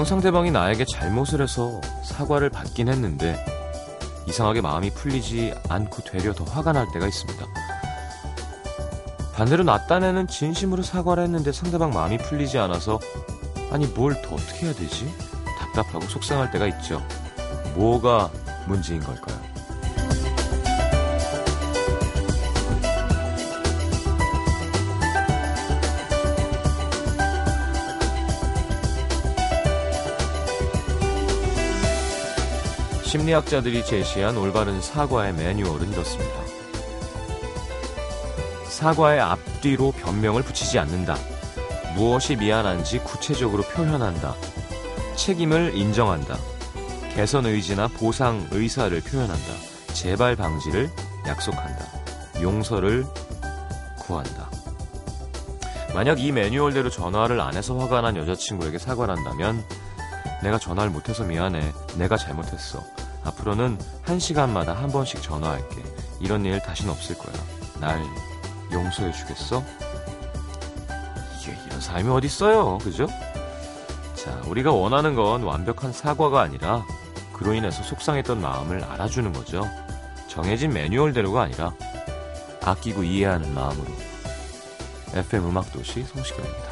분명 상대방이 나에게 잘못을 해서 사과를 받긴 했는데 이상하게 마음이 풀리지 않고 되려 더 화가 날 때가 있습니다. 반대로 나 딴에는 진심으로 사과를 했는데 상대방 마음이 풀리지 않아서 아니 뭘 더 어떻게 해야 되지? 답답하고 속상할 때가 있죠. 뭐가 문제인 걸까요? 심리학자들이 제시한 올바른 사과의 매뉴얼은 이렇습니다. 사과의 앞뒤로 변명을 붙이지 않는다. 무엇이 미안한지 구체적으로 표현한다. 책임을 인정한다. 개선 의지나 보상 의사를 표현한다. 재발 방지를 약속한다. 용서를 구한다. 만약 이 매뉴얼대로 전화를 안 해서 화가 난 여자친구에게 사과를 한다면 내가 전화를 못해서 미안해. 내가 잘못했어. 앞으로는 한 시간마다 한 번씩 전화할게. 이런 일 다신 없을 거야. 날 용서해 주겠어? 이게 이런 삶이 어딨어요. 그죠? 자, 우리가 원하는 건 완벽한 사과가 아니라 그로 인해서 속상했던 마음을 알아주는 거죠. 정해진 매뉴얼대로가 아니라 아끼고 이해하는 마음으로. FM 음악도시 성시경입니다.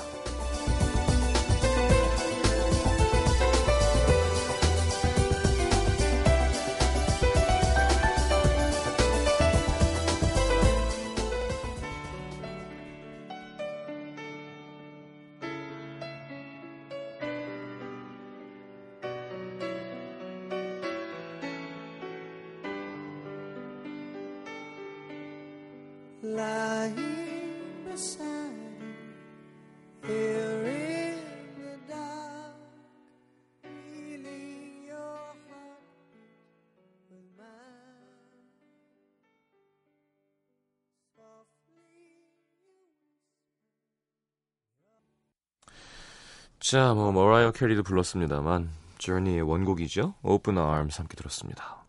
자, 뭐 머라이어 캐리도 불렀습니다만 Journey의 원곡이죠. Open Arms 함께 들었습니다.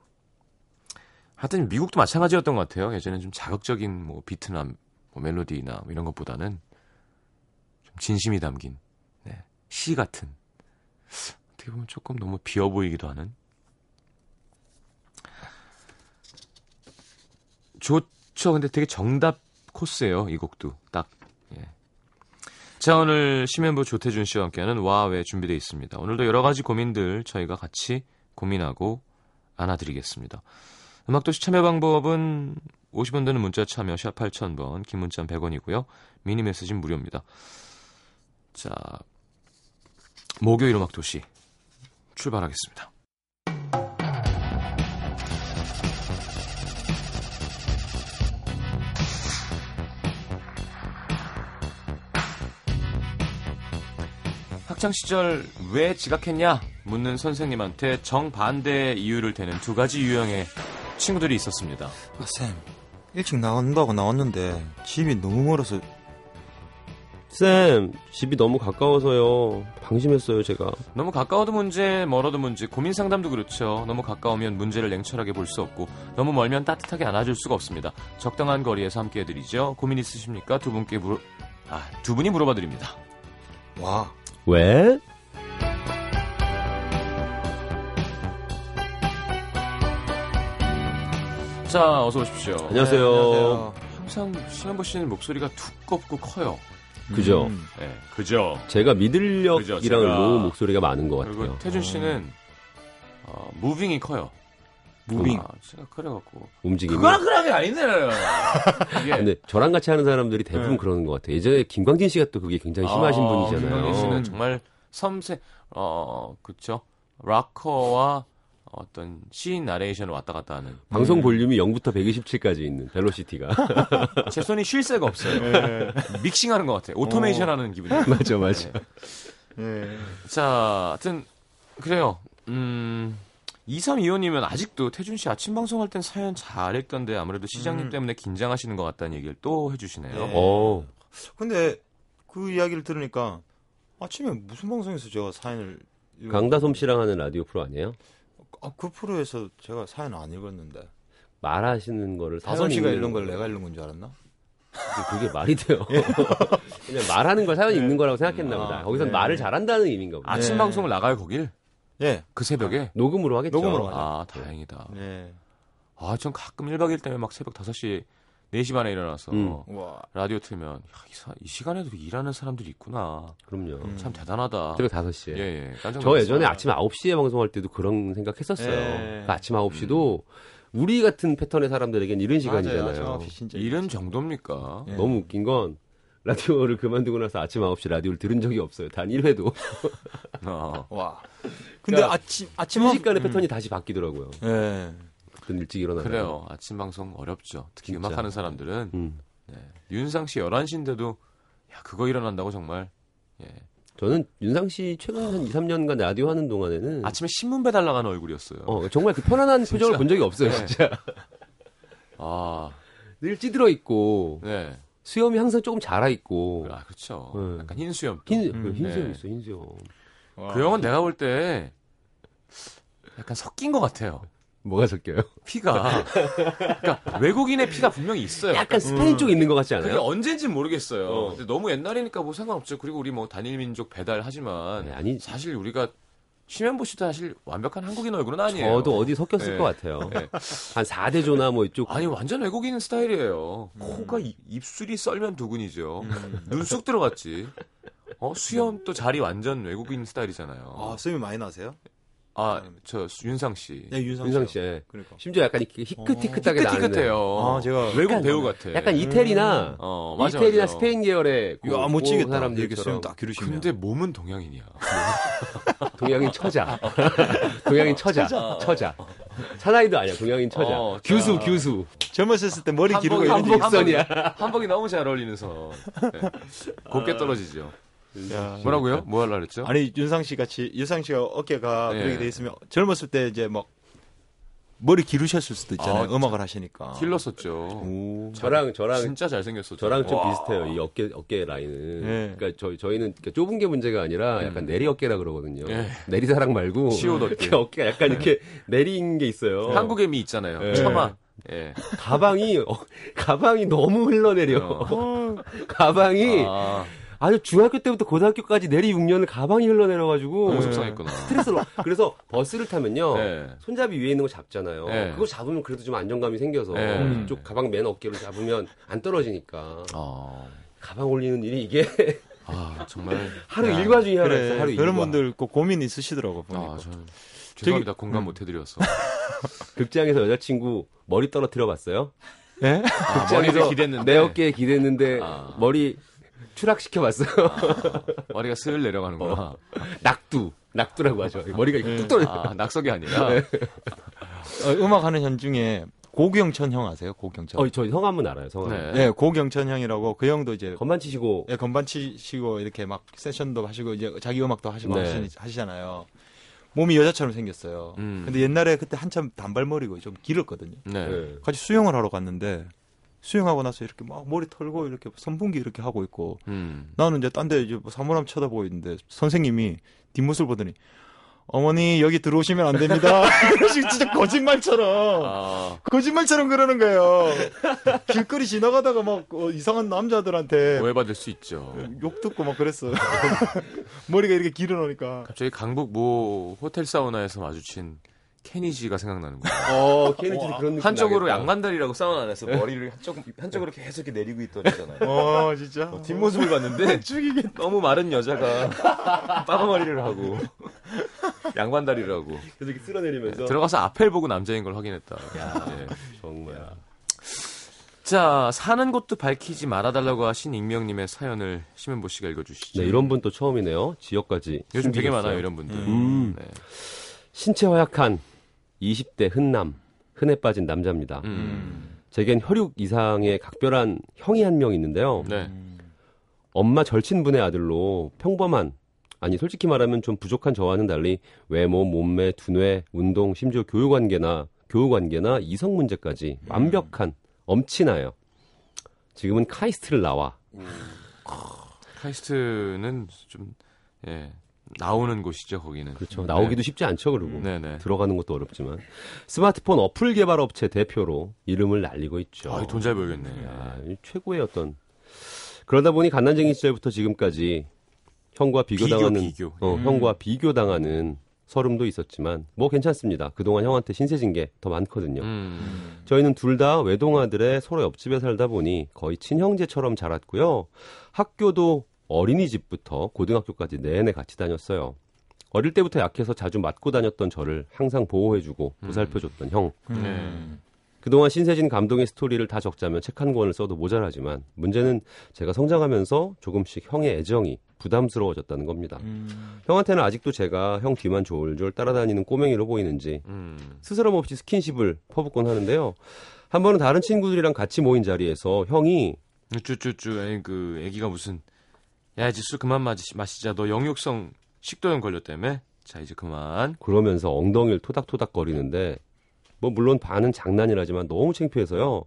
하여튼 미국도 마찬가지였던 것 같아요. 예전엔 좀 자극적인 뭐 비트나 뭐 멜로디나 뭐 이런 것보다는 좀 진심이 담긴 네, 시 같은 어떻게 보면 조금 너무 비어 보이기도 하는 좋죠. 근데 되게 정답 코스예요. 이 곡도 딱. 예. 자 오늘 심현부 조태준 씨와 함께하는 와왜 준비되어 있습니다. 오늘도 여러 가지 고민들 저희가 같이 고민하고 안아드리겠습니다. 음악도시 참여 방법은 50원 드는 문자 참여 샵 8000번, 긴 문자 100원이고요. 미니 메시지는 무료입니다. 자, 목요일 음악도시 출발하겠습니다. 학창 시절 왜 지각했냐 묻는 선생님한테 정반대 이유를 대는 두 가지 유형의 친구들이 있었습니다. 아, 쌤, 일찍 나온다고 나왔는데 집이 너무 멀어서 쌤, 집이 너무 가까워서요. 방심했어요, 제가. 너무 가까워도 문제, 멀어도 문제, 고민 상담도 그렇죠. 너무 가까우면 문제를 냉철하게 볼 수 없고, 너무 멀면 따뜻하게 안아줄 수가 없습니다. 적당한 거리에서 함께 해드리죠. 고민 있으십니까? 두 분께 물어, 아, 두 분이 물어봐 드립니다. 와. 왜? 자, 어서 오십시오. 안녕하세요. 네, 안녕하세요. 항상 심현보 씨는 목소리가 두껍고 커요. 그죠? 음. 네, 그죠. 제가 mid 영역이랑 low 목소리가 많은 것 같아요. 그리고 태준 씨는 어, moving이 커요. moving. 아, 제가 그래갖고 움직임이. 그거랑 그런 게 아니네요. 이게. 근데 저랑 같이 하는 사람들이 대부분 네. 그러는 것 같아요. 예전에 김광진 씨가 또 그게 굉장히 심하신 아, 분이잖아요. 김광진 씨는 정말 섬세, 어, 그쵸. 락커와 어떤 시인 나레이션을 왔다 갔다 하는 방송 볼륨이 0부터 127까지 있는 velocity가 제 손이 쉴 새가 없어요. 네. 믹싱하는 것 같아요. 오토메이션 어. 하는 기분이에요. 맞아, 맞아. 네. 네. 자, 하여튼 그래요. 음. 2325님은 아직도 태준 씨 아침 방송할 땐 사연 잘 읽던데 아무래도 시장님 음. 때문에 긴장하시는 것 같다는 얘기를 또 해주시네요. 네. 오. 근데 그 이야기를 들으니까 아침에 무슨 방송에서 제가 사연을 강다솜 씨랑 하는 라디오 프로 아니에요? 아, 그 프로에서 제가 사연 안 읽었는데. 말하시는 거를 다솜 씨가 읽는 걸 내가 읽는 건 줄 알았나? 그게 말이 돼요. 그냥 말하는 걸 사연이 있는 거라고 생각했나 보다. 아, 거기서 네. 말을 잘한다는 의미인가 보다. 아침 네. 방송을 나가요 거길? 예. 그 새벽에? 녹음으로 하겠죠. 녹음으로 하죠. 아 다행이다. 예. 아 전 가끔 1박 2일 때문에 막 새벽 5시 4시 반에 일어나서 음. 와. 라디오 틀면 야, 이, 사- 이 시간에도 일하는 사람들이 있구나. 그럼요. 음. 참 대단하다. 새벽 5시에. 예, 예. 저 예전에. 아침 9시에 방송할 때도 그런 생각했었어요. 예. 그러니까 아침 9시도 우리 같은 패턴의 사람들에겐 이런 시간이잖아요. 맞아요. 이런 정도입니까? 예. 너무 웃긴 건 라디오를 그만두고 나서 아침 9시 라디오를 들은 적이 없어요. 단 1회도. 어. 와. 근데 그러니까 아침 아침 순식간에 음. 패턴이 다시 바뀌더라고요. 예. 그땐 일찍 일어나요. 그래요. 아침 방송 어렵죠. 특히 진짜. 음악하는 사람들은 음. 윤상 씨 11시인데도 야, 그거 일어난다고 정말 예. 저는 윤상 씨 최근 한 2, 3년간 라디오 하는 동안에는 아침에 신문 배달 나가는 얼굴이었어요. 어, 정말 그 편안한 표정을 본 적이 없어요, 네. 진짜. 아, 늘 찌들어 있고 네. 수염이 항상 조금 자라 있고 아, 그렇죠. 네. 약간 흰 수염. 흰, 음, 그 흰수염 네. 있어, 흰 수염. 그 형은 내가 볼 때 약간 섞인 것 같아요. 뭐가 섞여요? 피가. 그러니까 외국인의 피가 분명히 있어요. 약간 스페인 쪽 있는 것 같지 그게 않아요? 언젠지 모르겠어요. 어. 근데 너무 옛날이니까 뭐 상관없죠. 그리고 우리 뭐 단일 민족 배달 하지만 네, 아니 사실 우리가 심현보 씨도 사실 완벽한 한국인 얼굴은 아니에요. 저도 어디 섞였을 네. 것 같아요. 네. 한 4대 조나 뭐 이쪽 아니 완전 외국인 스타일이에요. 코가 이- 입술이 썰면 두근이죠. 눈쑥 들어갔지. 어 수염 또 자리 완전 외국인 스타일이잖아요. 아, 쌤이 많이 나세요? 아 저 윤상 씨. 네, 윤상 윤상 씨. 씨. 예. 그러니까. 심지어 약간 이렇게 희끗희끗하게 나는 티끗티끗해요. 아, 제가 외국 약간- 배우 같아. 약간 이태리나 어 맞아 이태리나 맞아. 스페인 계열의 그- 야, 그 멋지겠다. 사람들처럼 이렇게 수염 딱 기르시면. 근데 몸은 동양인이야. 동양인 처자. 동양인 처자. 처자. 사나이도 아니야. 동양인 처자. 어, 규수 자. 규수. 젊었을 때 머리 기르고 한복이- 이런 게 한복선이야. 한복이 너무 잘 어울리는 선. 네. 곱게 떨어지죠. 야. 뭐라고요? 뭐 하려 그랬죠? 아니 윤상 씨 같이 윤상 씨가 어깨가 네. 그렇게 돼 있으면 젊었을 때 이제 막 머리 기르셨을 수도 있잖아요. 아, 음악을 하시니까. 길렀었죠. 오. 저랑 저랑 진짜 잘생겼었죠. 저랑 좀 와. 비슷해요. 이 어깨 어깨 라인은. 네. 그러니까 저 저희는 그러니까 좁은 게 문제가 아니라 약간 내리 어깨라 그러거든요. 예. 내리사랑 말고 시옷 어깨. 어깨가 약간 이렇게 내린 게 있어요. 한국의 미 있잖아요. 네. 처마. 예. 가방이 어, 가방이 너무 흘러내려. 어. 가방이 아, 아주 중학교 때부터 고등학교까지 내리 6년을 가방이 흘러내려가지고 너무 속상했구나. 스트레스를 그래서 버스를 타면요 네. 손잡이 위에 있는 거 잡잖아요. 네. 그거 잡으면 그래도 좀 안정감이 생겨서 네. 이쪽 가방 맨 어깨로 잡으면 안 떨어지니까 아, 가방 올리는 일이 이게 아, 정말. 하루 야. 일과 중에 하나 그래. 있어. 하루 그런 일과. 분들 꼭 고민 있으시더라고 보니까. 아, 저는 죄송합니다. 공감 음. 못 해드렸어. 극장에서 여자친구 머리 떨어뜨려 봤어요. 예? 아, 머리를 기댔는데. 내 어깨에 기댔는데 아. 머리 추락시켜 봤어요. 머리가 슬 내려가는구나. 어. 낙두. 낙두라고 하죠. 머리가 뚝 떨어져. 아, 낙석이 아니라. 어, 음악 하는 현 중에 고경천 형 아세요? 고경천. 어, 저 성함은 알아요. 성함. 네. 네, 고경천 형이라고 그 형도 이제 건반 치시고 예, 건반 치시고 이렇게 막 세션도 하시고 이제 자기 음악도 하시고 네. 하시, 하시잖아요. 몸이 여자처럼 생겼어요. 음. 근데 옛날에 그때 한참 단발머리고 좀 길었거든요. 네. 네. 같이 수영을 하러 갔는데 수영하고 나서 이렇게 막 머리 털고 이렇게 선풍기 이렇게 하고 있고 음. 나는 이제 딴 데 이제 뭐 사물함 쳐다보고 있는데 선생님이 뒷모습을 보더니 어머니 여기 들어오시면 안 됩니다. 진짜 거짓말처럼 아, 거짓말처럼 그러는 거예요. 길거리 지나가다가 막 어, 이상한 남자들한테 오해받을 수 있죠. 욕 듣고 막 그랬어. 머리가 이렇게 길어놓으니까. 갑자기 강북 모 호텔 사우나에서 마주친 케니지가 생각나는 거예요. 어, 케네디도 그런 느낌 한쪽으로 나겠다. 양반다리라고 사우나 안에서 머리를 한쪽 한쪽으로 계속 이렇게 내리고 있던 애잖아요. 어 진짜. 뒷모습을 봤는데 죽이겠 너무 마른 여자가 빠바머리를 하고 양반다리를 하고 그래서 이렇게 쓸어내리면서 들어가서 앞을 보고 남자인 걸 확인했다. 예. 정말 자 사는 곳도 밝히지 말아달라고 하신 익명님의 사연을 심현보 씨가 읽어주시죠. 네, 이런 분 또 처음이네요. 지역까지 요즘 되게. 많아요 이런 분들. 음. 네. 신체 허약한 20대 흔남, 흔해 빠진 남자입니다. 음. 제겐 혈육 이상의 각별한 형이 한 명 있는데요. 네. 엄마 절친분의 아들로 평범한 아니 솔직히 말하면 좀 부족한 저와는 달리 외모, 몸매, 두뇌, 운동, 심지어 교육 관계나 교육 관계나 이성 문제까지 완벽한 엄친아예요. 지금은 카이스트를 나와 카이스트는 좀 예. 나오는 곳이죠, 거기는. 그렇죠. 나오기도 쉽지 않죠, 그리고. 네, 네. 들어가는 것도 어렵지만 스마트폰 어플 개발 업체 대표로 이름을 날리고 있죠. 아, 돈잘 벌겠네. 야, 이 최고의 어떤 그러다 보니 갓난쟁이 시절부터 지금까지 형과 비교당하는 비교, 비교. 어, 음. 형과 비교당하는 서름도 있었지만 뭐 괜찮습니다. 그동안 형한테 신세진 게 더 많거든요. 음. 저희는 둘 다 외동아들의 서로 옆집에 살다 보니 거의 친형제처럼 자랐고요. 학교도 어린이집부터 고등학교까지 내내 같이 다녔어요. 어릴 때부터 약해서 자주 맞고 다녔던 저를 항상 보호해주고 보살펴줬던 형. 음. 그동안 신세진 감동의 스토리를 다 적자면 책 한 권을 써도 모자라지만 문제는 제가 성장하면서 조금씩 형의 애정이 부담스러워졌다는 겁니다. 음. 형한테는 아직도 제가 형 뒤만 졸졸 따라다니는 꼬맹이로 보이는지 음. 스스럼 없이 스킨십을 퍼붓곤 하는데요. 한 번은 다른 친구들이랑 같이 모인 자리에서 형이 쭈쭈쭈, 에이, 그, 애기가 무슨, 야, 술 그만 마시, 마시자. 너 영육성 식도염 걸렸다며? 자, 이제 그만. 그러면서 엉덩이를 토닥토닥 거리는데 뭐 물론 반은 장난이라지만 너무 창피해서요.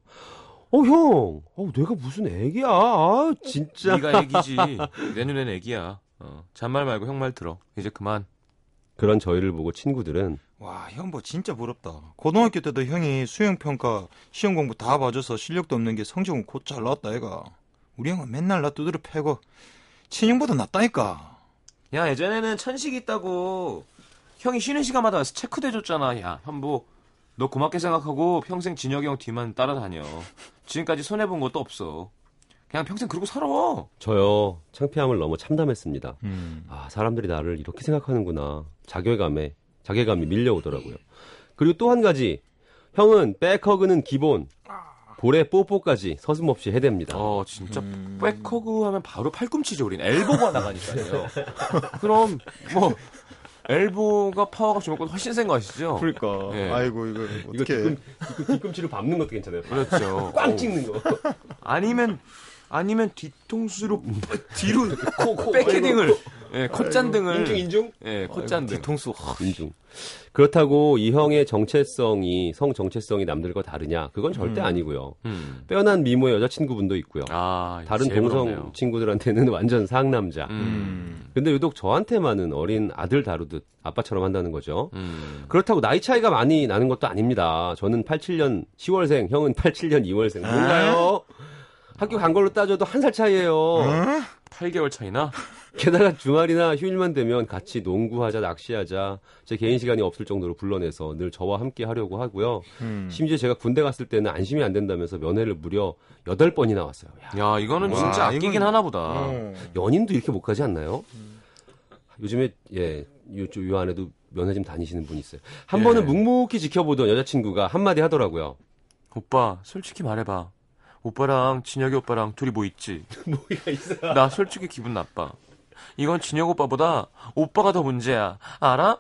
어 형, 어 내가 무슨 애기야? 아 진짜. 네가 애기지. 내 눈엔 애기야. 어, 잔말 말고 형 말 들어. 이제 그만. 그런 저희를 보고 친구들은 와, 현보 진짜 부럽다. 고등학교 때도 형이 수영 평가 시험 공부 다 봐줘서 실력도 없는 게 성적은 곧잘 나왔다 애가. 우리 형은 맨날 나 두드려 패고 친형보다 낫다니까. 야, 예전에는 천식 있다고 형이 쉬는 시간마다 와서 체크도 해줬잖아. 야, 현보. 너 고맙게 생각하고 평생 진혁이 형 뒤만 따라다녀. 지금까지 손해본 것도 없어. 그냥 평생 그러고 살아. 저요 창피함을 넘어 참담했습니다. 음. 아 사람들이 나를 이렇게 생각하는구나. 자괴감에 자괴감이 밀려오더라고요. 그리고 또 한 가지 형은 백허그는 기본 볼에 뽀뽀까지 서슴없이 해댑니다. 어, 진짜 음. 백허그 하면 바로 팔꿈치죠, 우린. elbow가 나가니까요. 그럼, 뭐, elbow가 파워가 건 훨씬 센 거 아시죠? 그러니까. 예. 아이고 이거 이거 어떻게? 뒤꿈, 이거 뒤꿈치를 밟는 것도 괜찮아요. 그렇죠. 꽝 어. 찍는 거. 아니면, 아니면 뒤통수로 뒤로 백헤딩을, 예, 콧잔등을. 인중 인중. 예, 콧잔등. 뒤통수. 인중. 그렇다고 이 형의 정체성이 성 정체성이 남들과 다르냐? 그건 절대 음. 아니고요. 음. 빼어난 미모의 여자친구분도 있고요. 아, 다른 동성 부럽네요. 친구들한테는 완전 상남자. 음. 음. 근데 유독 저한테만은 어린 아들 다루듯 아빠처럼 한다는 거죠. 음. 그렇다고 나이 차이가 많이 나는 것도 아닙니다. 저는 87년 10월생, 형은 87년 2월생. 뭔가요? 학교 간 걸로 따져도 한 살 차이예요. 8개월 차이나? 게다가 주말이나 휴일만 되면 같이 농구하자, 낚시하자, 제 개인 시간이 없을 정도로 불러내서 늘 저와 함께 하려고 하고요. 음. 심지어 제가 군대 갔을 때는 안심이 안 된다면서 면회를 무려 8번이나 왔어요. 야, 야, 이거는 와, 진짜 아끼긴 이건- 하나 보다. 어. 연인도 이렇게 못 가지 않나요? 요즘에 예, 요, 요, 요 안에도 면회 좀 다니시는 분이 있어요. 한 예. 번은 묵묵히 지켜보던 여자친구가 한마디 하더라고요. 오빠, 솔직히 말해봐. 오빠랑 진혁이 오빠랑 둘이 뭐 있지? 뭐가 있어? 나 솔직히 기분 나빠. 이건 진혁 오빠보다 오빠가 더 문제야. 알아?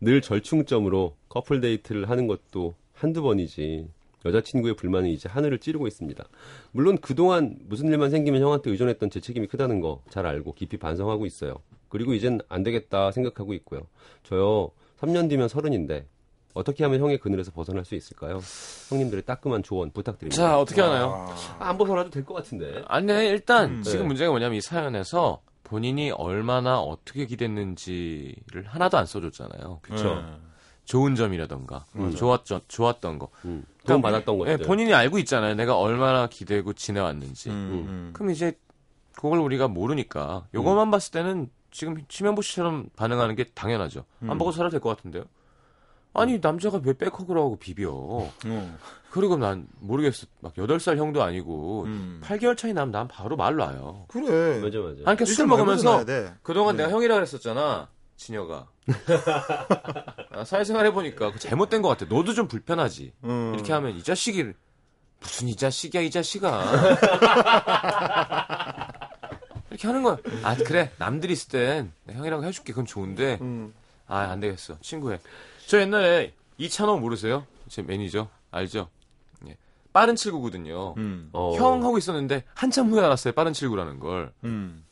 늘 절충점으로 커플 데이트를 하는 것도 한두 번이지. 여자친구의 불만은 이제 하늘을 찌르고 있습니다. 물론 그동안 무슨 일만 생기면 형한테 의존했던 제 책임이 크다는 거 잘 알고 깊이 반성하고 있어요. 그리고 이젠 안 되겠다 생각하고 있고요. 저요, 3년 뒤면 서른인데 어떻게 하면 형의 그늘에서 벗어날 수 있을까요? 형님들의 따끔한 조언 부탁드립니다. 자, 어떻게 하나요? 아. 아, 안 벗어나도 될 것 같은데. 아니, 일단 음. 지금 네. 문제가 뭐냐면 이 사연에서 본인이 얼마나 어떻게 기댔는지를 하나도 안 써줬잖아요. 그쵸. 네. 좋은 점이라던가 좋았죠, 좋았던 거. 음, 도움 받았던 것들. 예, 본인이 알고 있잖아요. 내가 얼마나 기대고 지내왔는지. 음, 음. 그럼 이제 그걸 우리가 모르니까 요것만 봤을 때는 지금 심현보 씨처럼 반응하는 게 당연하죠. 안 음. 보고 살아도 될 것 같은데요. 아니 남자가 왜 백허그를 하고 비벼? 어. 그리고 난 모르겠어. 막 8살 형도 아니고 음. 8개월 차이 나면 난 바로 말 놔요. 그래. 맞아, 맞아. 아니 그러니까 술 먹으면서. 그동안 네. 내가 형이라 그랬었잖아. 진혁아. 아, 사회생활 해보니까 잘못된 것 같아. 너도 좀 불편하지. 음. 이렇게 하면 이 자식이 무슨 이 자식이야 이 자식아 이렇게 하는 거야 아 그래 남들이 있을 땐 형이라고 해줄게 그건 좋은데 음. 아안 되겠어 친구해 저 옛날에 이찬호 모르세요 제 매니저 알죠 예. 빠른 79거든요 음. 어. 형 하고 있었는데 한참 후에 알았어요 빠른 79라는 걸저 음.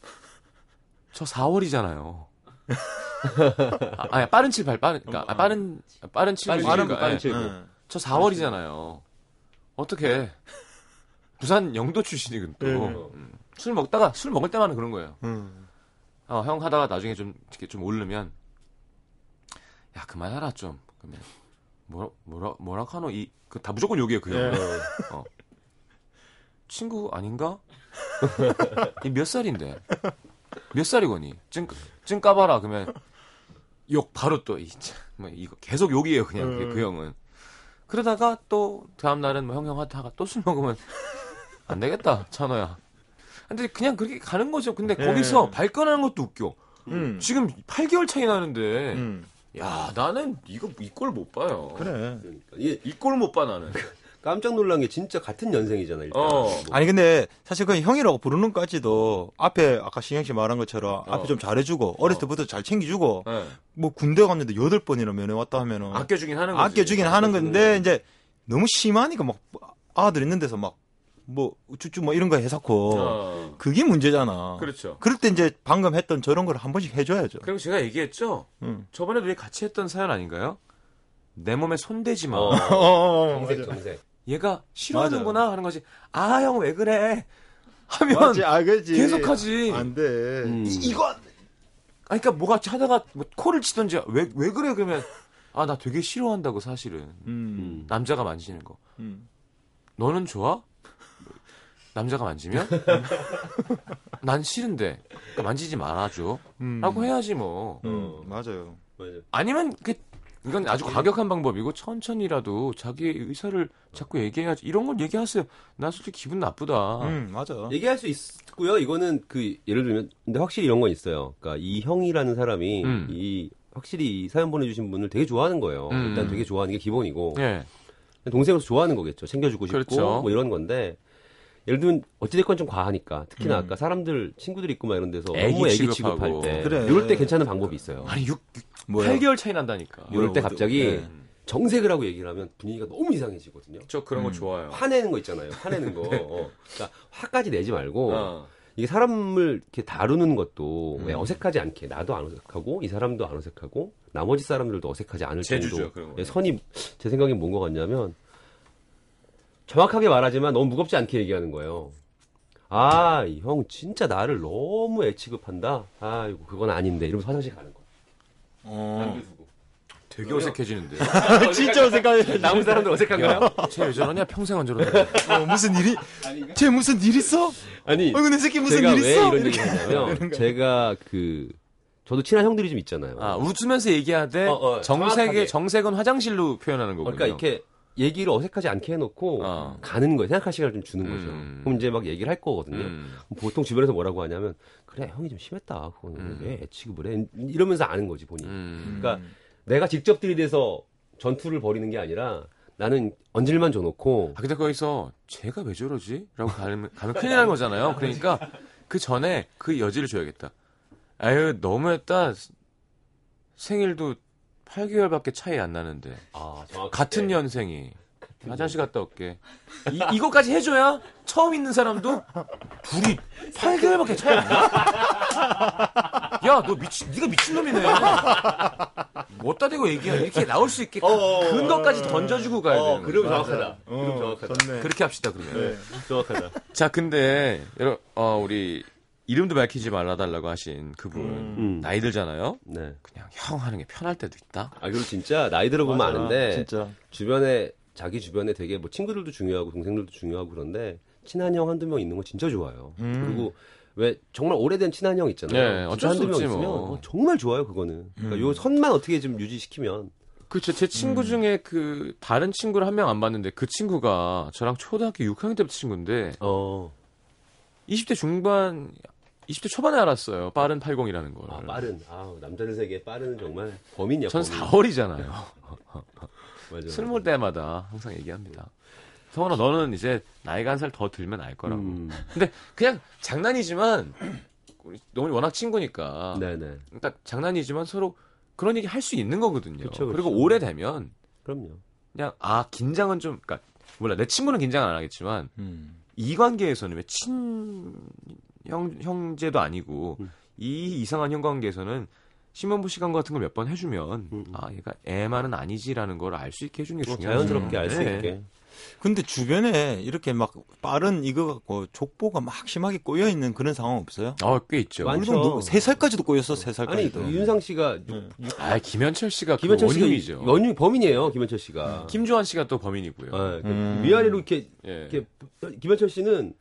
4월이잖아요 아, 아니 빠른 78 빠른 그러니까 아, 빠른 빠른 79 빠른 니까 빠른 예. 칠구. 네. 저 4월이잖아요. 어떻게 부산 영도 출신이군 또. 네. 음. 술 먹다가 술 먹을 때만 그런 거예요. 음. 어, 형 하다가 나중에 좀 이렇게 좀 오르면 야 그만해라 좀 그러면 뭐라 뭐라 뭐라 하노 이그다 무조건 욕이에요 그 형. 어. 친구 아닌가? 이몇 살인데? 몇 살이거니? 증, 증 까봐라 그러면 욕 바로 또 이, 참, 뭐 이거 계속 욕이에요 그냥 그, 그 형은. 그러다가 또 다음 날은 뭐 형형 하다가 또 술 먹으면 안 되겠다 찬호야. 근데 그냥 그렇게 가는 거죠. 근데 예. 거기서 발끈하는 것도 웃겨. 음. 지금 8개월 차이 나는데 음. 야 나는 이거 이꼴못 봐요. 그래. 그러니까 이게 이꼴못봐 나는. 깜짝 놀란 게 진짜 같은 연생이잖아 일단. 어. 뭐. 아니 근데 사실 그 형이라고 부르는 까지도 앞에 아까 신영 씨 말한 것처럼 앞에 좀 잘해주고 어렸을 때부터 잘 챙겨주고 네. 뭐 군대 갔는데 여덟 번이나 면회 왔다 하면은 아껴주긴 하는 거지. 아껴주긴 하는 건데 이제 너무 심하니까 막 아들 있는 데서 막 뭐 우쭈쭈 뭐 이런 거 해놓고 어. 그게 문제잖아. 그렇죠. 그럴 때 이제 방금 했던 저런 걸 한 번씩 해줘야죠. 그리고 제가 얘기했죠. 응. 저번에도 우리 같이 했던 사연 아닌가요? 내 몸에 손대지 마. 어. 어, 정색 정색. 얘가 싫어하는구나 하는 거지. 아 형 왜 그래? 하면 맞지, 아, 그지. 계속하지. 안 돼. 음. 이, 돼. 아니, 그러니까 뭐가 하다가 뭐 코를 치던지 왜왜 그래 그러면 아 나 되게 싫어한다고 사실은 음. 음. 남자가 만지는 거. 음. 너는 좋아? 남자가 만지면? 난 싫은데. 그러니까 만지지 말아줘. 음. 라고 해야지 뭐. 음, 맞아요. 맞아. 아니면 그 이건 아주 과격한 방법이고 천천히라도 자기의 의사를 자꾸 얘기해야지. 이런 걸 얘기하세요. 나 솔직히 기분 나쁘다. 음, 맞아. 얘기할 수 있고요. 이거는 그 예를 들면 근데 확실히 이런 건 있어요. 그러니까 이 형이라는 사람이 음. 이 확실히 이 사연 보내주신 분을 되게 좋아하는 거예요. 음. 일단 되게 좋아하는 게 기본이고 예. 동생으로서 좋아하는 거겠죠. 챙겨주고 싶고 그렇죠. 뭐 이런 건데 예를 들면 어찌됐건 좀 과하니까 특히나 음. 아까 사람들 친구들 있고 막 이런 데서 애기 너무 애기 취급하고. 취급할 때 그래. 이럴 때 괜찮은 방법이 있어요. 아니 6, 뭐야? 8개월 차이 난다니까. 이럴 때 갑자기 네. 정색을 하고 얘기를 하면 분위기가 너무 이상해지거든요. 저 그런 거 음. 좋아요. 화내는 거 있잖아요. 화내는 거. 어. 그러니까 화까지 내지 말고 어. 이게 사람을 이렇게 다루는 것도 음. 왜 어색하지 않게 나도 안 어색하고 이 사람도 안 어색하고 나머지 사람들도 어색하지 않을 제주죠, 정도 선이 제 생각엔 뭔것 같냐면 정확하게 말하지만 너무 무겁지 않게 얘기하는 거예요. 아, 이형 진짜 나를 너무 애 취급한다. 아이고 그건 아닌데 이러면서 화장실 가는 거야. 어. 되게 어색해지는데. 진짜 어색하네. 남은 사람들 어색한가요? 쟤왜 저러냐? 평생 안 저러는데. 어, 무슨 일이? 쟤 무슨 일 있어? 아니 어이구, 내 새끼 무슨 제가 일 왜 있어? 이런 이렇게 얘기를 하냐면 제가 그 저도 친한 형들이 좀 있잖아요. 아, 웃으면서 얘기하되 어, 어, 정색의 정확하게. 정색은 화장실로 표현하는 거군요. 그러니까 이렇게 얘기를 어색하지 않게 해놓고 어. 가는 거예요. 생각할 시간을 좀 주는 거죠. 음. 그럼 이제 막 얘기를 할 거거든요. 음. 보통 주변에서 뭐라고 하냐면 그래 형이 좀 심했다. 그거는 음. 왜 애취급을 해? 이러면서 아는 거지 본인. 이 음. 그러니까 내가 직접 들이대서 전투를 벌이는 게 아니라 나는 언질만 줘놓고 아, 근데 거기서 쟤가 왜 저러지? 라고 가면, 가면 큰일 나는 거잖아요. 그러니까 그 전에 그 여지를 줘야겠다. 아유, 너무했다. 생일도 8개월밖에 차이 안 나는데. 아. 같은 년생이. 화장실 갔다 올게. 이, 이거까지 해줘야 처음 있는 사람도 둘이 8개월밖에 차이 안 나? 야, 너 미친, 네가 미친놈이네. 못다 대고 얘기해. 이렇게 나올 수 있게 근거까지 던져주고 가야 어, 되는 그럼. 정확하다. 그럼 어, 정확하다. 그렇게 합시다, 그러면. 네. 정확하다. 자, 근데, 여러, 어, 우리, 이름도 밝히지 말아달라고 하신 그분. 음. 나이 들잖아요? 네. 그냥 형 하는 게 편할 때도 있다? 아 그리고 진짜 나이 들어보면 맞아, 아는데 진짜. 주변에 자기 주변에 되게 뭐 친구들도 중요하고 동생들도 중요하고 그런데 친한 형 한두 명 있는 거 진짜 좋아요. 음. 그리고 왜 정말 오래된 친한 형 있잖아요. 네, 어쩔 수 한두 명 있으면 뭐. 어, 정말 좋아요 그거는. 그러니까 음. 요 선만 어떻게 좀 유지시키면 그렇죠. 제 친구 음. 중에 그, 다른 친구를 한 명 안 봤는데 그 친구가 저랑 초등학교 6학년 때부터 친구인데, 어 20대 중반, 20대 초반에 알았어요. 빠른 80이라는 걸. 아, 빠른 아 남자들 세계 빠른 정말 범인이야. 전 범인. 4월이잖아요. 맞아. 술 먹을 때마다 항상 얘기합니다. 성원아, 너는 이제 나이가 한 살 더 들면 알 거라고. 음, 근데 그냥 장난이지만, 우리 너무 워낙 친구니까. 네네. 그러니까 장난이지만 서로 그런 얘기 할 수 있는 거거든요. 그쵸, 그리고 그쵸. 오래되면 그럼요. 그냥 아 긴장은 좀 그러니까 몰라 내 친구는 긴장 안 하겠지만 음. 이 관계에서는 왜 친 형 형제도 아니고 음. 이 이상한 형 관계에서는 신문부 시간 같은 걸 몇 번 해주면 음. 아 얘가 애만은 아니지라는 걸 알 수 있게 해주는 게뭐 중요하죠. 자연스럽게 알수 네. 있게. 근데 주변에 이렇게 막 빠른 이거 갖고 족보가 막 심하게 꼬여 있는 그런 상황 없어요? 어, 꽤 있죠. 누구- 세 살까지도 꼬였어, 세 아니 살까지도. 윤상 씨가 육- 네. 육- 아, 김현철 씨가 김현철 그 씨가 원흉이죠. 원흉 범인이에요. 김현철 씨가. 김조한 씨가 또 범인이고요. 아, 그 음. 위아래로 이렇게 예. 이렇게 김현철 씨는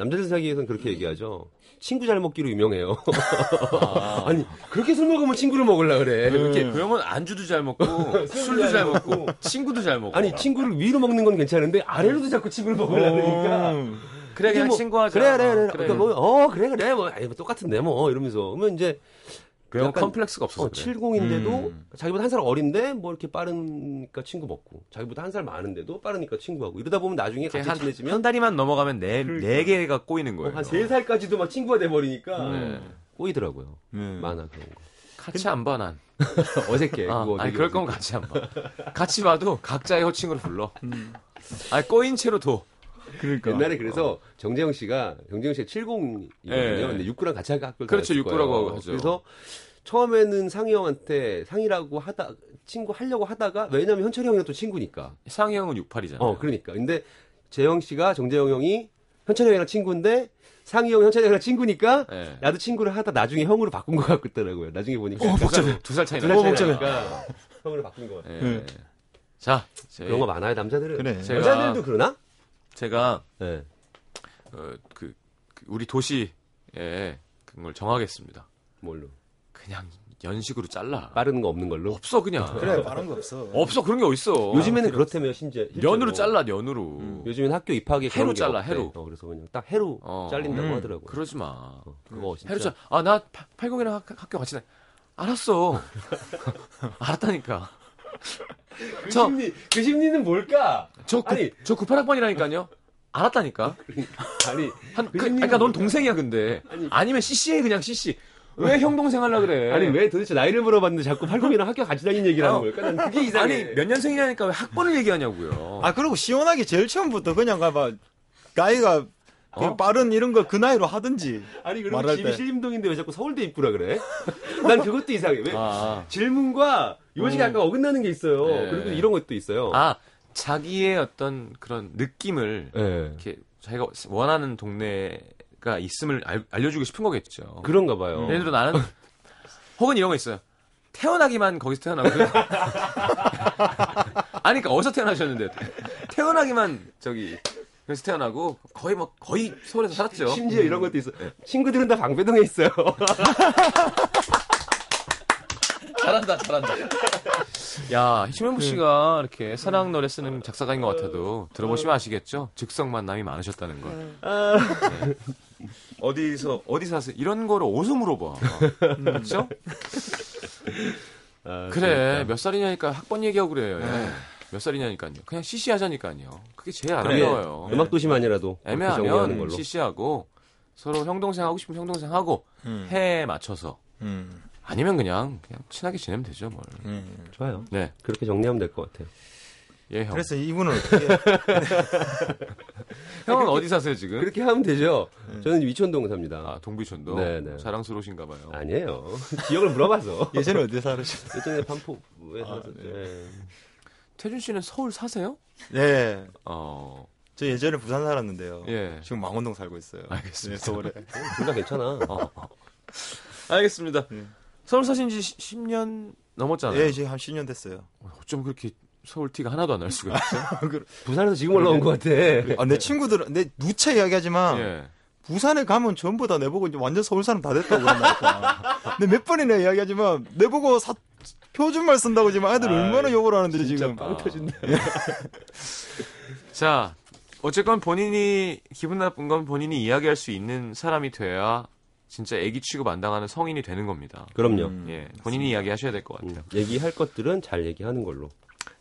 남자들 사이에서는 그렇게 얘기하죠. 친구 잘 먹기로 유명해요. 아. 니 그렇게 술 먹으면 친구를 먹으려 그래. 이렇게 그 형은 안주도 잘 먹고 술도 잘 먹고 친구도 잘 먹고 아니 친구를 위로 먹는 건 괜찮은데 아래로도 자꾸 친구를 먹으려 그러니까. 음. 그래 그냥 뭐, 친구하자 그래 그래 그래. 어, 그러니까 뭐, 어 그래 그래 뭐 아이, 뭐 똑같은데 뭐 이러면서 그러면 이제 그형 약간- 컴플렉스가 없어서 어, 그래. 70인데도 음. 자기보다 한 살 어린데 뭐 이렇게 빠르니까 친구 먹고 자기보다 한 살 많은데도 빠르니까 친구하고 이러다 보면 나중에 같이 한, 친해지면 한 다리만 넘어가면 네, 그러니까. 네 개가 꼬이는 거예요. 한세 살까지도 막 친구가 돼 버리니까 네. 꼬이더라고요. 네. 많아 그런 거. 같이 안 봐, 난. 어색해. 아, 되게 그럴 거면 어색해. 같이 안 봐. 같이 봐도 각자의 호칭으로 불러. 아니, 꼬인 채로 둬. 그러니까. 옛날에 그래서 정재영 씨가 정재영 씨가 70이거든요. 예. 근데 육구랑 같이 학교를 그렇죠, 육구라고. 하죠. 그래서 처음에는 상희 형한테 상이라고 하다 친구 하려고 하다가 왜냐면 현철이 형이랑 또 친구니까. 상희 형은 68이잖아요. 어, 그러니까. 근데 재영 씨가 정재영 형이 현철이 형이랑 친구인데 상희 형 현철이 형이랑 친구니까 네. 나도 친구를 하다 나중에 형으로 바꾼 것 같더라고요. 나중에 보니까. 어, 복잡해. 두살 차이 두살. 차이. 나니까 형으로 바꾼 것 같아요. 예. 네. 자, 제, 그런 거 많아요, 남자들은. 그래. 여자들도 그러나? 제가 네. 어, 그, 그 우리 도시에 그걸 정하겠습니다. 뭘로? 그냥 연식으로 잘라. 빠른 거 없는 걸로? 없어 그냥. 그래, 빠른 거 없어. 없어 그런 게 어딨어. 요즘에는 그렇다며, 심지어. 실제로. 잘라 년으로. 요즘엔 학교 입학에 해로 그런 게 잘라, 없대. 해로. 어, 그래서 그냥 딱 해로 어. 잘린다고 음, 하더라고요. 그러지 마. 어, 그거 진짜. 해로 잘. 아나 80이랑 학교 같이 다. 알았어. 알았다니까. 그 저- 심리, 그 심리는 뭘까? 저 그, 아니. 저 98학번이라니까요. 알았다니까. 아니, 한 그 그, 심리는 그러니까 넌? 동생이야 근데. 아니, 면 CC해 그냥 CC. 왜 형 동생 하려 그래? 아니, 왜 도대체 나이를 물어봤는데 자꾸 팔공이랑 학교 같이 다니는 얘기를 하는 어. 걸까? 난 그게 이상해. 아니 몇 년생이냐니까 왜 학번을 얘기하냐고요. 아, 그리고 시원하게 제일 처음부터 그냥 가봐. 나이가 그 어? 빠른 이런 거 그 나이로 하든지. 아니, 말할 집이 때. 신림동인데 왜 자꾸 서울대 입구라 그래? 난 그것도 이상해. 왜? 아, 질문과 요식이 약간 어긋나는 게 있어요. 네. 그리고 이런 것도 있어요. 아 자기의 어떤 그런 느낌을 예. 이렇게 자기가 원하는 동네가 있음을 알, 알려주고 싶은 거겠죠. 그런가 봐요. 예를 들어 나는 혹은 이런 거 있어요. 태어나기만 거기서 태어나고. 아니 그러니까 어디서 태어나셨는데 태어나기만 저기 그래서 태어나고 거의 뭐 거의 서울에서 살았죠. 심지어 이런 것도 있어. 친구들은 다 방배동에 있어요. 잘한다, 잘한다. 야, 심현부 씨가 이렇게 사랑 노래 쓰는 작사가인 것 같아도 들어보시면 아시겠죠? 즉석 만남이 많으셨다는 걸. 네. 어디서 어디 사세요? 이런 거를 어디서 물어봐. 그렇죠? 아, 그래, 몇 살이냐니까 학번 얘기하고 그래요. 예. 몇 살이냐니까요. 그냥 CC 하자니까요. 그게 제일 아름다워요. 음악 도시만이라도 그렇게 정리하는 애매하면 걸로. CC하고 서로 형 동생 하고 싶으면 형 동생 하고 음. 해에 맞춰서 음. 아니면 그냥 그냥 친하게 지내면 되죠, 뭘. 음. 좋아요. 네, 그렇게 정리하면 될 것 같아요. 예 형. 그래서 이분은 어떻게. 형은 어디 사세요 지금? 그렇게 하면 되죠. 저는 위천동 삽니다. 아 동비촌도 네, 네. 자랑스러우신가 봐요. 아니에요. 지역을 물어봐서. 예전에 어디 살으셨어요? 예전에 반포에 아, 살았었죠. 네. 예. 태준 씨는 서울 사세요? 네. 어, 저 예전에 부산 살았는데요. 예. 지금 망원동 살고 있어요. 알겠습니다. 네, 서울에. 둘 다 괜찮아. 어, 어. 알겠습니다. 네. 서울 사신 지 10년 넘었잖아요. 예, 지금 한 10년 됐어요. 어쩜 그렇게 서울 티가 하나도 안 날 수가 있어요? 부산에서 지금 올라온 것 같아. 아, 내 친구들은, 내 누차 이야기하지만, 예. 부산에 가면 전부 다 내보고 이제 완전 서울 사람 다 됐다고 그런다니까. 근데 몇 번이나 이야기하지만, 내보고 사, 표준말 쓴다고 지금 아이들 얼마나 욕을 하는데 지금. 빵 터진다. 자, 어쨌건 본인이 기분 나쁜 건 본인이 이야기할 수 있는 사람이 돼야 진짜 애기 취급 안 당하는 성인이 되는 겁니다. 그럼요. 음. 예, 본인이 이야기하셔야 될 것 같아요. 음, 얘기할 것들은 잘 얘기하는 걸로.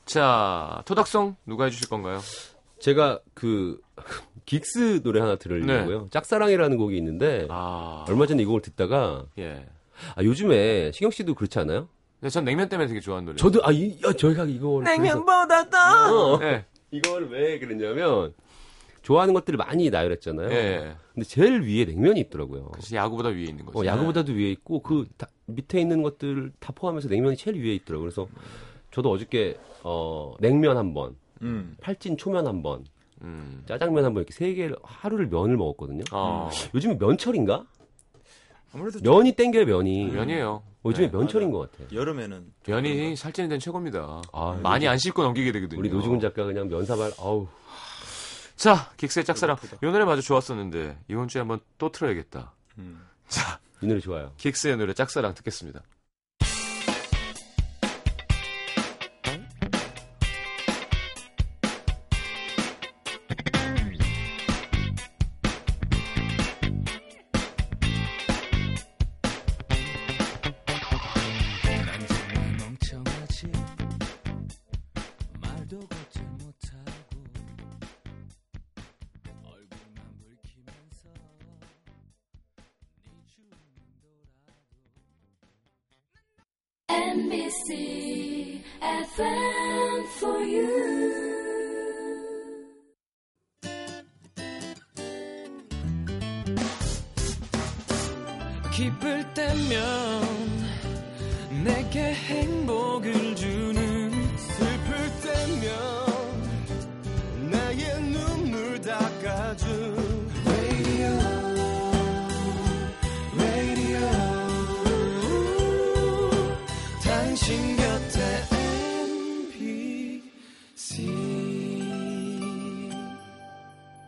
자, 토닥송 누가 해주실 건가요? 제가 그 긱스 노래 하나 들으려고요. 짝사랑이라는 곡이 있는데 아, 얼마 전에 이 곡을 듣다가 예. 아, 요즘에 신경 씨도 그렇지 않아요? 전 냉면 때문에 되게 좋아하는 노래. 저도 아, 이, 야, 저희가 이걸 냉면보다 더. 어. 예, 이걸 왜 그랬냐면 좋아하는 것들을 많이 나열했잖아요. 예. 근데 제일 위에 냉면이 있더라고요. 그래서 야구보다 위에 있는 거죠. 어, 야구보다도 위에 있고 그 다- 밑에 있는 것들 다 포함해서 냉면이 제일 위에 있더라고요. 그래서 저도 어저께 어, 냉면 한 번, 음. 팔진 초면 한 번, 음. 짜장면 한 번 이렇게 세 개를 하루를 면을 먹었거든요. 어. 요즘에 면철인가? 아무래도 면이 땡겨요 면이. 면이에요. 어, 요즘에 네. 면철인 것 같아. 여름에는 면이 살찌는 데는 최고입니다. 아, 많이 안 씹고 넘기게 되거든요. 우리 노지훈 작가 그냥 면사발 아우 자, 긱스의 짝사랑. 이 노래 마저 좋았었는데 이번 주에 한번 또 틀어야겠다. 음. 자, 이 노래 좋아요. 긱스의 노래 짝사랑 듣겠습니다.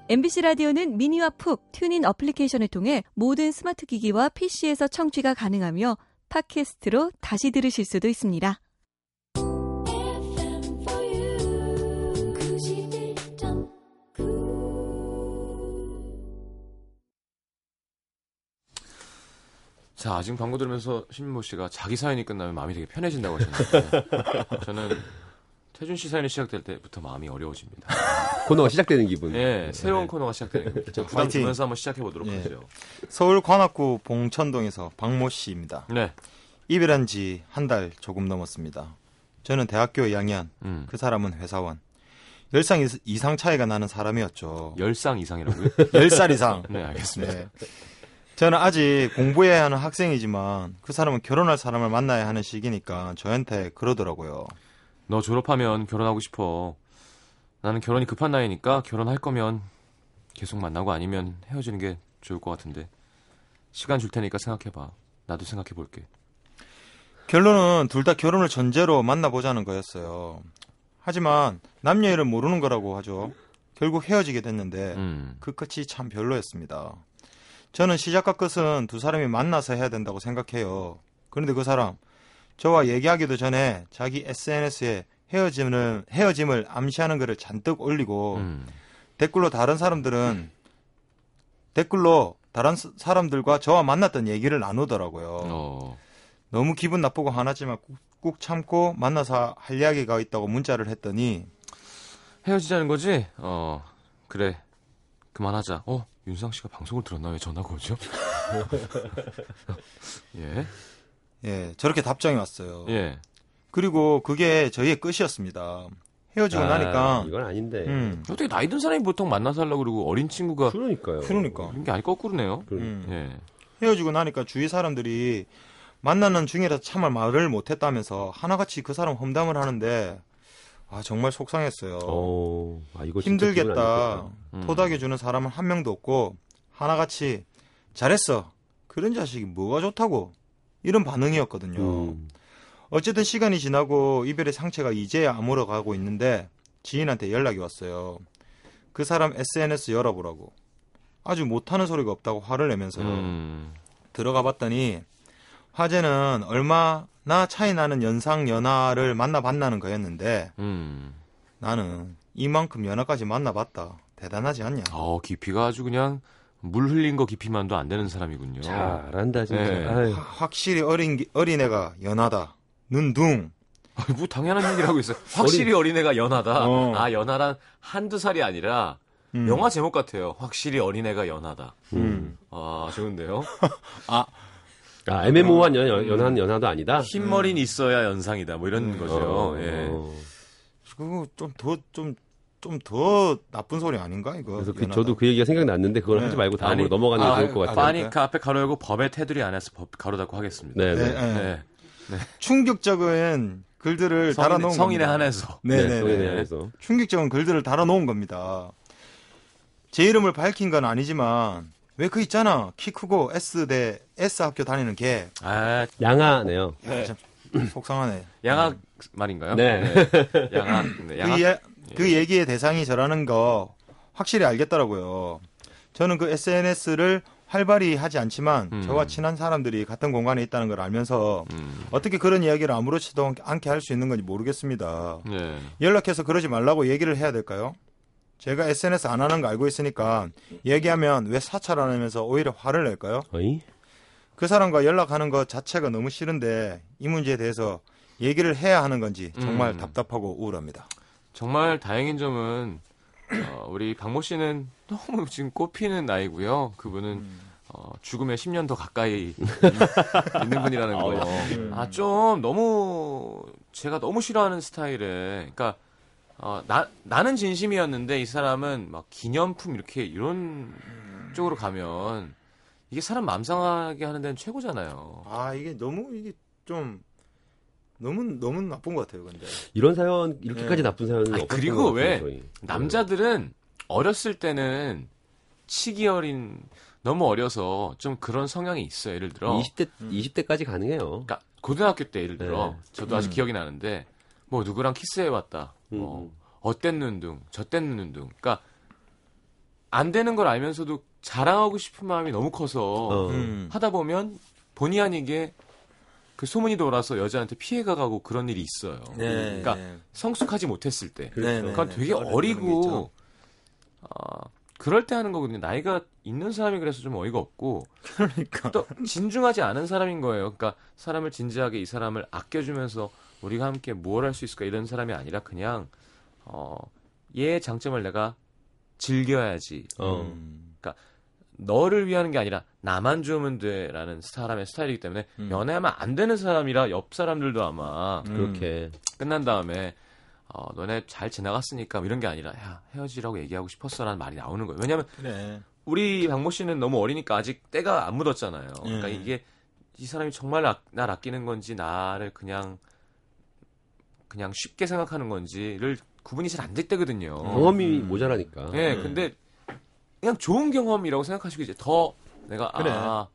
MBC 라디오는 미니와 푹 튜닝 어플리케이션을 통해 모든 스마트 기기와 PC에서 청취가 가능하며 팟캐스트로 다시 들으실 수도 있습니다. FM for you. 91.9. 자, 지금 광고 들으면서 심현보 씨가 자기 사연이 끝나면 마음이 되게 편해진다고 하셨는데 저는 태준 씨 사연이 시작될 때부터 마음이 어려워집니다. 코너가 시작되는 기분. 예, 새로운 코너가 시작되는 거죠. 자, 부담. 주면서 한번 시작해 보도록 예. 하죠. 서울 관악구 봉천동에서 박모 씨입니다. 네. 이별한 지 한 달 조금 넘었습니다. 저는 대학교 2학년, 음. 그 사람은 회사원. 10살 이스- 이상 차이가 나는 사람이었죠. 열상 이상이라고요? 10살 이상. 네, 알겠습니다. 네. 저는 아직 공부해야 하는 학생이지만 그 사람은 결혼할 사람을 만나야 하는 시기니까 저한테 그러더라고요. 너 졸업하면 결혼하고 싶어. 나는 결혼이 급한 나이니까 결혼할 거면 계속 만나고 아니면 헤어지는 게 좋을 것 같은데. 시간 줄 테니까 생각해봐. 나도 생각해 볼게. 결론은 둘 다 결혼을 전제로 만나보자는 거였어요. 하지만 남녀 일은 모르는 거라고 하죠. 결국 헤어지게 됐는데 음. 그 끝이 참 별로였습니다. 저는 시작과 끝은 두 사람이 만나서 해야 된다고 생각해요. 그런데 그 사람 저와 얘기하기도 전에 자기 SNS에 헤어짐을 헤어짐을 암시하는 글을 잔뜩 올리고 음. 댓글로 다른 사람들은 댓글로 다른 스- 사람들과 저와 만났던 얘기를 나누더라고요. 어. 너무 기분 나쁘고 화나지만 꾹, 꾹 참고 만나서 할 이야기가 있다고 문자를 했더니 헤어지자는 거지? 어. 그래. 그만하자. 어, 윤상 씨가 방송을 들었나 왜 전화가 오죠? 예. 예 저렇게 답장이 왔어요. 예. 그리고 그게 저희의 끝이었습니다. 헤어지고 아, 나니까 이건 아닌데. 음, 어떻게 나이 든 사람이 보통 만나서 하려고 그러고 어린 친구가 그러니까요. 그러니까 이런 게 아니 거꾸로네요. 그러- 음. 예. 헤어지고 나니까 주위 사람들이 만나는 중이라서 참을 말을 못했다면서 하나같이 그 사람 험담을 하는데 아 정말 속상했어요. 어, 아, 힘들겠다. 음. 토닥여주는 사람은 한 명도 없고 하나같이 잘했어. 그런 자식이 뭐가 좋다고 이런 반응이었거든요. 음. 어쨌든 시간이 지나고 이별의 상처가 이제야 아물어가고 있는데 지인한테 연락이 왔어요. 그 사람 SNS 열어보라고. 아주 못하는 소리가 없다고 화를 내면서 음. 들어가 봤더니 화제는 얼마나 차이 나는 연상 연하를 만나봤나는 거였는데 음. 나는 이만큼 연하까지 만나봤다. 대단하지 않냐? 어, 깊이가 아주 그냥 물 흘린 거 깊이만도 안 되는 사람이군요. 잘한다 진짜. 네. 확실히 어린 기- 어린애가 연하다. 눈둥. 뭐 당연한 얘기를 하고 있어요. 확실히 어린... 애가 연하다. 어. 아, 연하란 한두 살이 아니라 음. 영화 제목 같아요. 확실히 어린애가 연하다. 음. 아, 좋은데요? 아, 애매모호한 연, 연, 연한 연하도 아니다. 흰 머리는 있어야 연상이다. 뭐 이런 거죠. 어, 예. 어. 그거 좀 더좀 좀 더 나쁜 소리 아닌가 이거? 그래서 그. 저도 그 얘기가 생각났는데 그걸 네. 하지 말고 다음으로 아니, 넘어가는 게 아, 좋을 것 같아요. 파니까 앞에 가로 열고 법의 테두리 안에서 법 가로 닫고 하겠습니다. 네, 네. 네, 네. 네. 충격적인 글들을 성인에, 달아놓은 성인에. 한해서. 네네네. 성인에 한해서. 충격적인 글들을 달아놓은 겁니다. 제 이름을 밝힌 건 아니지만 왜 그 있잖아 키 크고 S 대 S 학교 다니는 걔 아, 양아네요. 네. 참 속상하네. 양악 말인가요? 네. 양악. 네, 양악. 그, 예, 그 얘기의 대상이 저라는 거 확실히 알겠더라고요. 저는 그 SNS를 활발히 하지 않지만 음. 저와 친한 사람들이 같은 공간에 있다는 걸 알면서 음. 어떻게 그런 이야기를 아무렇지도 않게 할 수 있는 건지 모르겠습니다. 네. 연락해서 그러지 말라고 얘기를 해야 될까요? 제가 SNS 안 하는 거 알고 있으니까 얘기하면 왜 사찰 안 하면서 오히려 화를 낼까요? 어이? 그 사람과 연락하는 것 자체가 너무 싫은데 이 문제에 대해서 얘기를 해야 하는 건지 정말 음. 답답하고 우울합니다. 정말 다행인 점은 어, 우리 박모 씨는 너무 지금 꽃피는 나이고요. 그분은 어, 죽음에 10년 더 가까이 있는 분이라는 거. 아, 좀 너무 제가 너무 싫어하는 스타일에 그러니까 어, 나, 나는 진심이었는데 이 사람은 막 기념품 이렇게 이런 쪽으로 가면 이게 사람 맘 상하게 하는 데는 최고잖아요. 아 이게 너무 이게 좀 너무 너무 나쁜 것 같아요. 근데 이런 사연 이렇게까지 네. 나쁜 사연은 아니, 없었던 그리고 것 같아요, 왜 저희. 남자들은 어렸을 때는 치기 어린 너무 어려서 좀 그런 성향이 있어요. 예를 들어 20대 20대까지 가능해요. 그러니까 고등학교 때 예를 들어 네. 저도 아직 음. 기억이 나는데 뭐 누구랑 키스해 왔다. 뭐 음. 어땠는 둥, 저땠는 둥. 그러니까 안 되는 걸 알면서도 자랑하고 싶은 마음이 너무 커서 어. 음. 하다 보면 본의 아니게 그 소문이 돌아서 여자한테 피해가 가고 그런 일이 있어요. 네, 그러니까 네. 성숙하지 못했을 때. 그렇죠. 네, 네, 그러니까 네. 되게. 어리고 어, 그럴 때 하는 거거든요. 나이가 있는 사람이 그래서 좀 어이가 없고 그러니까 또 진중하지 않은 사람인 거예요. 그러니까 사람을 진지하게 이 사람을 아껴주면서 우리가 함께 무엇 할수 있을까 이런 사람이 아니라 그냥 어, 얘의 장점을 내가 즐겨야지. 어. 음. 너를 위하는 게 아니라 나만 좋으면 돼라는 사람의 스타일이기 때문에 음. 연애하면 안 되는 사람이라 옆 사람들도 아마 음. 그렇게 끝난 다음에 어, 너네 잘 지나갔으니까 뭐 이런 게 아니라 야 헤어지라고 얘기하고 싶었어라는 말이 나오는 거예요. 왜냐하면 그래. 우리 박모 씨는 너무 어리니까 아직 때가 안 묻었잖아요. 그러니까 예. 이게 이 사람이 정말 아, 날 아끼는 건지 나를 그냥 그냥 쉽게 생각하는 건지를 구분이 잘 안 될 때거든요. 경험이 음. 모자라니까. 예, 음. 근데 그냥 좋은 경험이라고 생각하시고 이제 더 내가 그래. 아,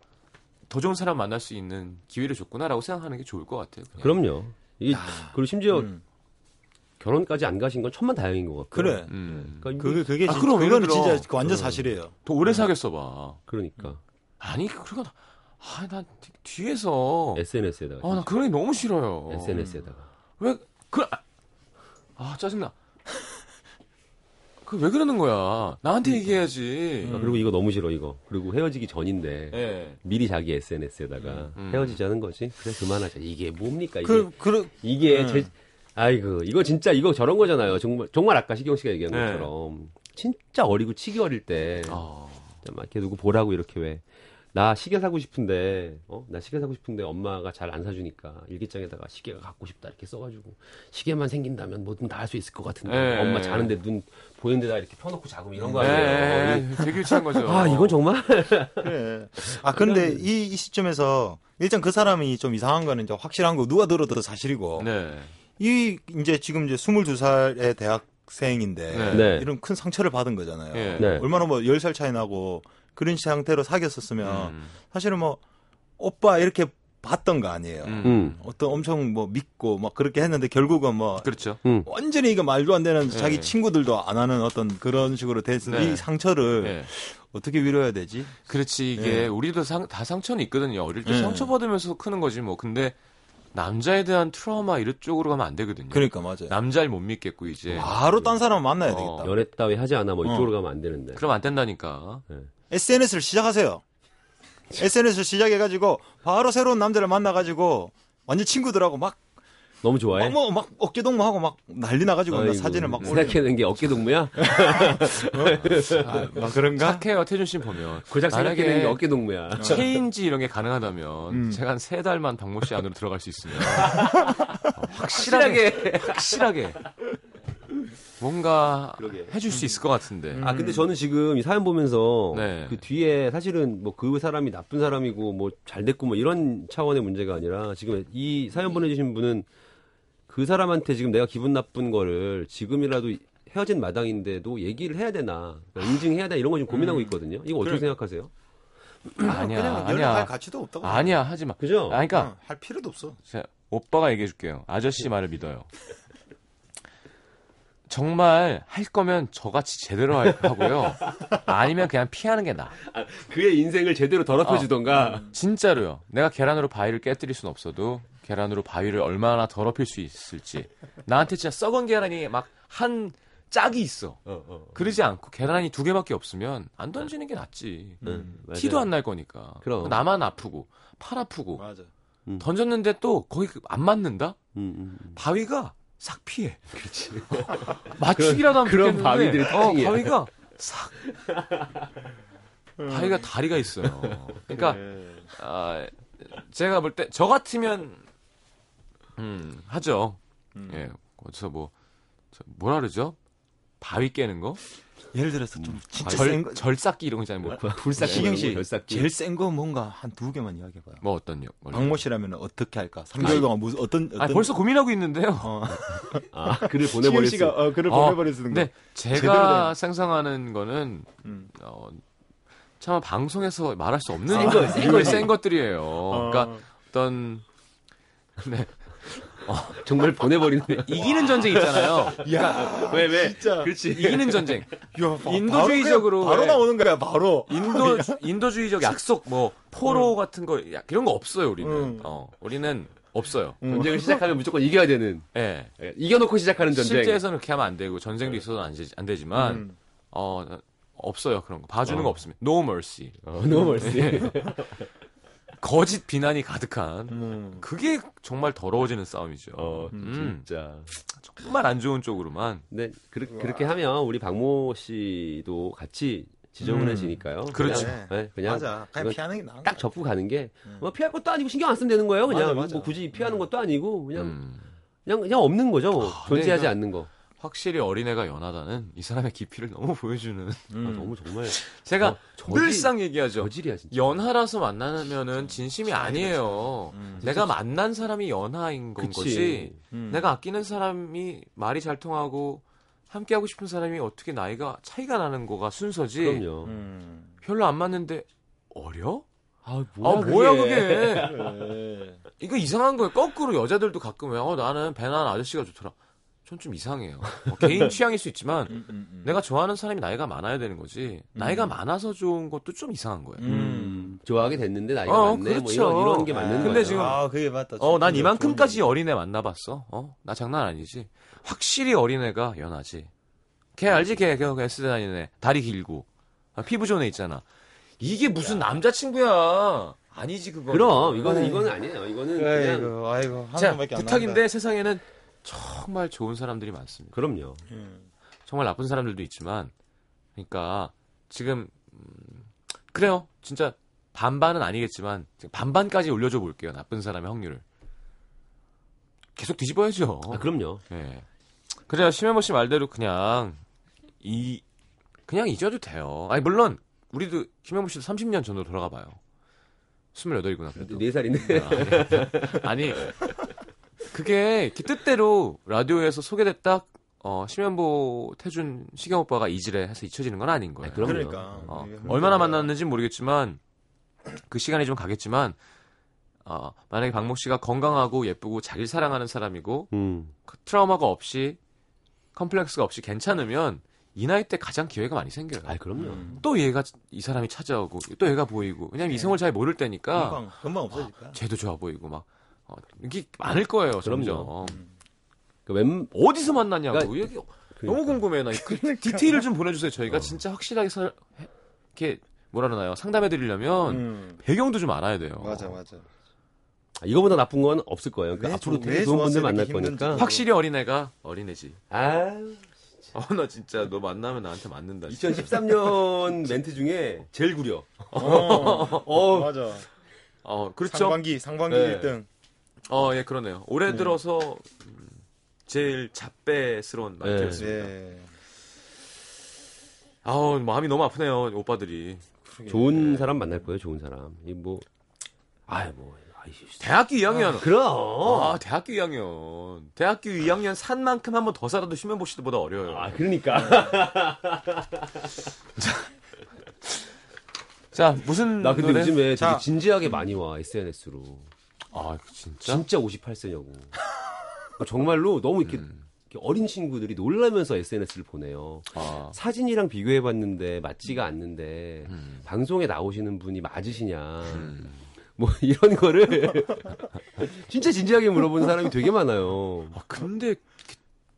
더 좋은 사람 만날 수 있는 기회를 줬구나라고 생각하는 게 좋을 것 같아요. 그냥. 그럼요. 이게 그리고 심지어 음. 결혼까지 안 가신 건 천만 다행인 것 같고. 그래. 음. 그러니까 그게 그게 아, 진- 그럼 들어. 진짜 그 완전 어. 사실이에요. 더 오래 사귀었어 봐. 그러니까 아니 그러고 아, 난 뒤에서 SNS에다가 아, 나 그런 게 너무 싫어요. SNS에다가 왜, 그, 아, 아, 짜증나. 그 왜 그러는 거야? 나한테 얘기해야지. 아, 그리고 이거 너무 싫어 이거. 그리고 헤어지기 전인데 예. 미리 자기 SNS에다가 음. 헤어지자는 거지. 그래 그만하자. 이게 뭡니까 이게? 그 그, 이게 음. 제 아이고 이거 진짜 이거 저런 거잖아요. 정말 정말 아까 시경 씨가 얘기한 네. 것처럼 진짜 어리고 치기 어릴 때 아, 진짜 막 이렇게 누구 보라고 이렇게 왜 나 시계 사고 싶은데 어 나 시계 사고 싶은데 엄마가 잘 안 사주니까 일기장에다가 시계가 갖고 싶다 이렇게 써가지고 시계만 생긴다면 뭐든 다 할 수 있을 것 같은데 네. 엄마 자는데 눈 보이는 데다 이렇게 펴놓고 자고 이런 거 예, 아니에요? 예, 되게 유치한 거죠. 아 이건 정말 그래. 아 근데 이, 이 시점에서 일단 그 사람이 좀 이상한 거는 이제 확실한 거 누가 들어도 사실이고 네. 이 이제 지금 이제 22살의 대학 생인데 네. 네. 이런 큰 상처를 받은 거잖아요. 예. 네. 얼마나 뭐 10살 차이 나고 그런 상태로 사귀었었으면 음. 사실은 뭐 오빠 이렇게 봤던 거 아니에요. 음. 음. 어떤 엄청 뭐 믿고 막 그렇게 했는데 결국은 뭐 그렇죠. 완전히 이거 말도 안 되는 네. 자기 친구들도 안 하는 어떤 그런 식으로 돼서 네. 이 상처를 예. 어떻게 위로해야 되지? 그렇지, 이게 예. 우리도 상, 다 상처는 있거든요. 어릴 때 예. 상처 받으면서 크는 거지, 뭐. 근데 남자에 대한 트라우마 이런 쪽으로 가면 안 되거든요. 그러니까 맞아요. 남자를 못 믿겠고, 이제. 바로 딴 사람 만나야 어. 되겠다. 연애 따위 하지 않아 뭐 어. 이쪽으로 가면 안 되는데 그럼 안 된다니까. SNS를 시작하세요. SNS를 시작해가지고 바로 새로운 남자를 만나가지고 완전 친구들하고 막 너무 좋아해. 막, 뭐, 막 어깨 동무하고 막 난리 나가지고 막 아이고, 사진을 막. 생각해낸 게 어깨 동무야? 아, 막 그런가? 착해요, 태준 씨 보면. 고작 생각해낸 게 어깨 동무야. 체인지 이런 게 가능하다면 음. 제가 한 세 달만 박모 씨 안으로 들어갈 수 있으면 어, 확실하게 확실하게 뭔가 그러게. 해줄 수 있을 것 같은데. 아 근데 저는 지금 이 사연 보면서 네. 그 뒤에 사실은 뭐 그 사람이 나쁜 사람이고 뭐 잘 됐고 뭐 이런 차원의 문제가 아니라 지금 이 사연 보내주신 분은 그 사람한테 지금 내가 기분 나쁜 거를 지금이라도 헤어진 마당인데도 얘기를 해야 되나 그러니까 인증해야 되나 이런 거좀 고민하고 있거든요. 이거 어떻게 그래. 생각하세요? 아니야, 그냥 연락할 아니야. 가치도 없다고. 아니야, 하지 마. 그죠? 아, 그러니까 어, 할 필요도 없어. 자, 오빠가 얘기해 줄게요. 아저씨 말을 믿어요. 정말 할 거면 저같이 제대로 할- 하고요. 아니면 그냥 피하는 게 나아. 그의 인생을 제대로 더럽혀 주던가. 진짜로요. 내가 계란으로 바위를 깨뜨릴 순 없어도 계란으로 바위를 얼마나 더럽힐 수 있을지. 나한테 진짜 썩은 계란이 막 한 짝이 있어. 어, 어. 그러지 않고 계란이 두 개밖에 없으면 안 던지는 게 낫지. 음, 맞아요. 티도 안 날 거니까. 그럼. 나만 아프고 팔 아프고 맞아. 던졌는데 또 거기 그안 맞는다? 음, 음, 음. 바위가 싹 피해. 그렇지. 맞추기라도 하면 그런 좋겠는데, 바위들이 어. 바위가 싹. 바위가 다리가 있어요. 그러니까 아, 제가 볼 때 저 같으면 음, 하죠. 예. 어디서 뭐저 뭐라 그러죠? 바위 깨는 거? 예를 들어서 좀 진짜 센절 거. 절삭기 이런 거 있잖아요. 뭐, 불삭기 시경 씨. 제일 센 거 뭔가 한 두 개만 이야기해 봐요. 뭐 어떤 요? 박모 씨라면 어떻게 할까? 3개월 동안 무슨 어떤 어떤 아, 벌써 고민하고 있는데요. 어. 아, 글을 시경 보내 버렸어. 씨가 어, 글을 어, 보내 버렸는 거. 근데 제대로 제가 된- 생성하는 거는 음. 어, 참 방송에서 말할 수 없는 센 거, 센. 센 것들이에요. 그러니까 어떤 네, 정말 보내버리는. 이기는 전쟁 있잖아요. 야, 왜, 왜? 진짜. 그렇지. 이기는 전쟁. 야, 바- 인도주의적으로 바로, 바로 해. 나오는 거야, 바로. 인도 인도주의적 약속 뭐 포로 같은 거 야, 이런 거 없어요 우리는. 음. 어, 우리는 없어요. 전쟁을 시작하면 무조건 이겨야 되는. 예. 예, 이겨놓고 시작하는 전쟁. 실제에서는 그렇게 하면 안 되고 전쟁도 있어도 안, 되- 안 되지만 음. 어 없어요 그런 거 봐주는 거 없습니다. No mercy. 어, 너무 멀지. 거짓 비난이 가득한 음. 그게 정말 더러워지는 싸움이죠. 어, 음. 진짜. 정말 안 좋은 쪽으로만. 네, 그, 렇게 하면 우리 박모 씨도 같이 지저분해지니까요. 그렇죠. 그냥, 네, 그냥 맞아. 그냥 피하는 게 나은 딱. 접고 가는 게, 뭐 피할 것도 아니고 신경 안 쓰면 되는 거예요. 그냥 맞아, 맞아. 뭐 굳이 피하는 것도 아니고, 그냥, 음. 그냥, 그냥 없는 거죠. 뭐. 존재하지 내가- 않는 거. 확실히 어린애가 연하다는 이 사람의 깊이를 너무 보여주는. 아, 너무 정말. 제가 어, 저지- 늘상 얘기하죠. 저질이야, 진짜. 연하라서 만나면은 진심이 아니에요. 내가 만난 사람이 연하인 건 그치. 거지. 음. 내가 아끼는 사람이 말이 잘 통하고 함께하고 싶은 사람이 어떻게 나이가 차이가 나는 거가 순서지. 그럼요. 음. 별로 안 맞는데 어려? 아, 아 뭐야 그게? 그래. 이거 이상한 거예요. 거꾸로 여자들도 가끔 왜 어, 나는 배난 아저씨가 좋더라. 전 좀 이상해요. 뭐 개인 취향일 수 있지만 음, 음, 음. 내가 좋아하는 사람이 나이가 많아야 되는 거지. 나이가 많아서 좋은 것도 좀 이상한 거예요. 음, 좋아하게 됐는데 나이가 어, 많네. 뭐 그렇죠. 이런, 이런 게 맞는 근데 거예요. 지금- 아, 그게 맞다. 어, 난 좋은 이만큼까지 어린애 만나봤어. 어, 나 장난 아니지. 확실히 어린애가 연하지. 걔 알지? 걔, 걔, 걔 S대 다니는 애. 다리 길고. 아, 피부 좋은 애 있잖아. 이게 무슨 남자친구야. 아니지, 그거. 그럼, 이거는, 이거는 아니에요. 이거는 그냥. 아이고, 아이고. 한 자, 번밖에 안 부탁인데 세상에는 정말 좋은 사람들이 많습니다. 그럼요. 음. 정말 나쁜 사람들도 있지만, 그러니까 지금 음, 그래요. 진짜 반반은 아니겠지만 지금 반반까지 올려줘 볼게요. 나쁜 사람의 확률을. 계속 뒤집어야죠. 아, 그럼요. 예. 그래야 심현보 씨 말대로 그냥 이 그냥 잊어도 돼요. 아니 물론 우리도 심현보 씨도 30년 전으로 돌아가 봐요. 28이구나. 그래도. 네 살인데. 아니 그게 이렇게 뜻대로 라디오에서 소개됐다 어, 심현보, 태준, 시경 오빠가 이질에 해서 잊혀지는 건 아닌 거예요. 그럼요. 그러니까. 어, 이게 얼마나. 만났는지 모르겠지만 그 시간이 좀 가겠지만 어, 만약에 박목 씨가 건강하고 예쁘고 자기를 사랑하는 사람이고 음. 그 트라우마가 없이 컴플렉스가 없이 괜찮으면 이 나이 때 가장 기회가 많이 생겨요. 아, 그럼요. 음. 또 얘가 이 사람이 찾아오고 또 얘가 보이고 왜냐면 이성을 잘 모를 때니까 금방, 금방 없어질까? 쟤도 좋아 보이고 막 어, 이게 많을 거예요. 그럼요. 점점. 그 웬, 어디서 만났냐고 그러니까- 여기 너무 그러니까. 궁금해요. 나 그 디테일을 좀 보내주세요. 저희가 진짜 확실하게 설, 해- 이렇게 뭐라 그러나요? 상담해 드리려면 음. 배경도 좀 알아야 돼요. 맞아, 맞아. 아, 이거보다 나쁜 건 없을 거예요. 그러니까 왜 앞으로 좋- 되게 왜 좋은 분들 좋았어, 만날 이렇게 힘든지. 거니까. 확실히 어린애가 어린애지. 아, 어, 나 진짜 너 만나면 나한테 맞는다. 2013년 멘트 중에 제일 구려. 어, 맞아. 어, 그렇죠. 상반기, 상반기 네. 1등. 어, 예, 그러네요. 올해 네. 들어서 음, 제일 잡배스러운 말투였습니다. 네. 아우, 마음이 너무 아프네요, 오빠들이. 좋은 사람 만날 거예요, 좋은 사람. 이 뭐, 아이, 뭐, 대학교 2학년. 그럼. 아, 대학교 2학년. 대학교 2학년 산 만큼 한 번 더 살아도 휴면보 시도보다 어려워요. 아, 그러니까. 자, 무슨 나 근데 노래? 요즘에 되게 자. 진지하게 많이 와, SNS로. 아, 진짜? 진짜 58세냐고. 정말로 너무 이렇게, 음. 이렇게 어린 친구들이 놀라면서 SNS를 보내요. 아, 사진이랑 비교해봤는데 맞지가 않는데 음. 방송에 나오시는 분이 맞으시냐. 음. 뭐 이런 거를 진짜 진지하게 물어보는 사람이 되게 많아요. 아, 근데 이렇게,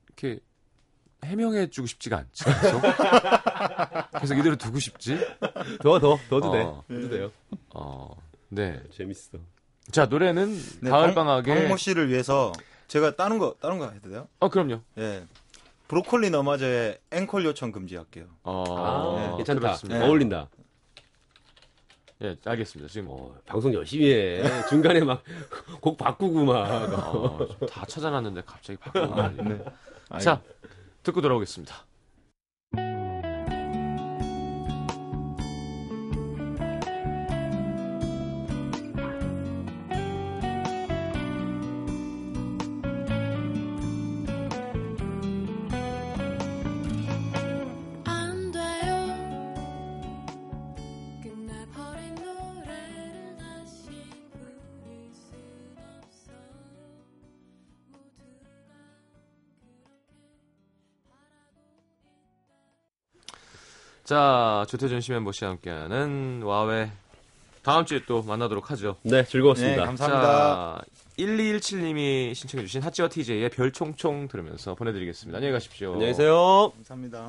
이렇게 해명해 주고 싶지가 않지. 계속, 계속 이대로 두고 싶지. 더, 더, 더도 돼. 어. 더도 돼요. 어, 네. 재밌어. 자 노래는 네, 가을 방- 방학에. 박모 씨를 위해서 제가 다른 거 다른 거 해도 돼요? 어 그럼요. 예. 브로콜리 너마저의 앵콜 요청 금지할게요. 어, 아, 네, 괜찮다. 네. 어울린다. 예, 알겠습니다. 지금 어, 방송 열심히 해. 중간에 막 곡 바꾸고 막. 어, 좀다 찾아놨는데 갑자기 바꾸고 말이야. 네. 자 듣고 돌아오겠습니다. 자 조태준 씨 멤버 씨와 함께하는 와웨 다음 주에 또 만나도록 하죠. 네, 즐거웠습니다. 네, 감사합니다. 자 1217님이 신청해주신 하치와 TJ의 별총총 들으면서 보내드리겠습니다. 안녕히 가십시오. 안녕히 계세요. 감사합니다.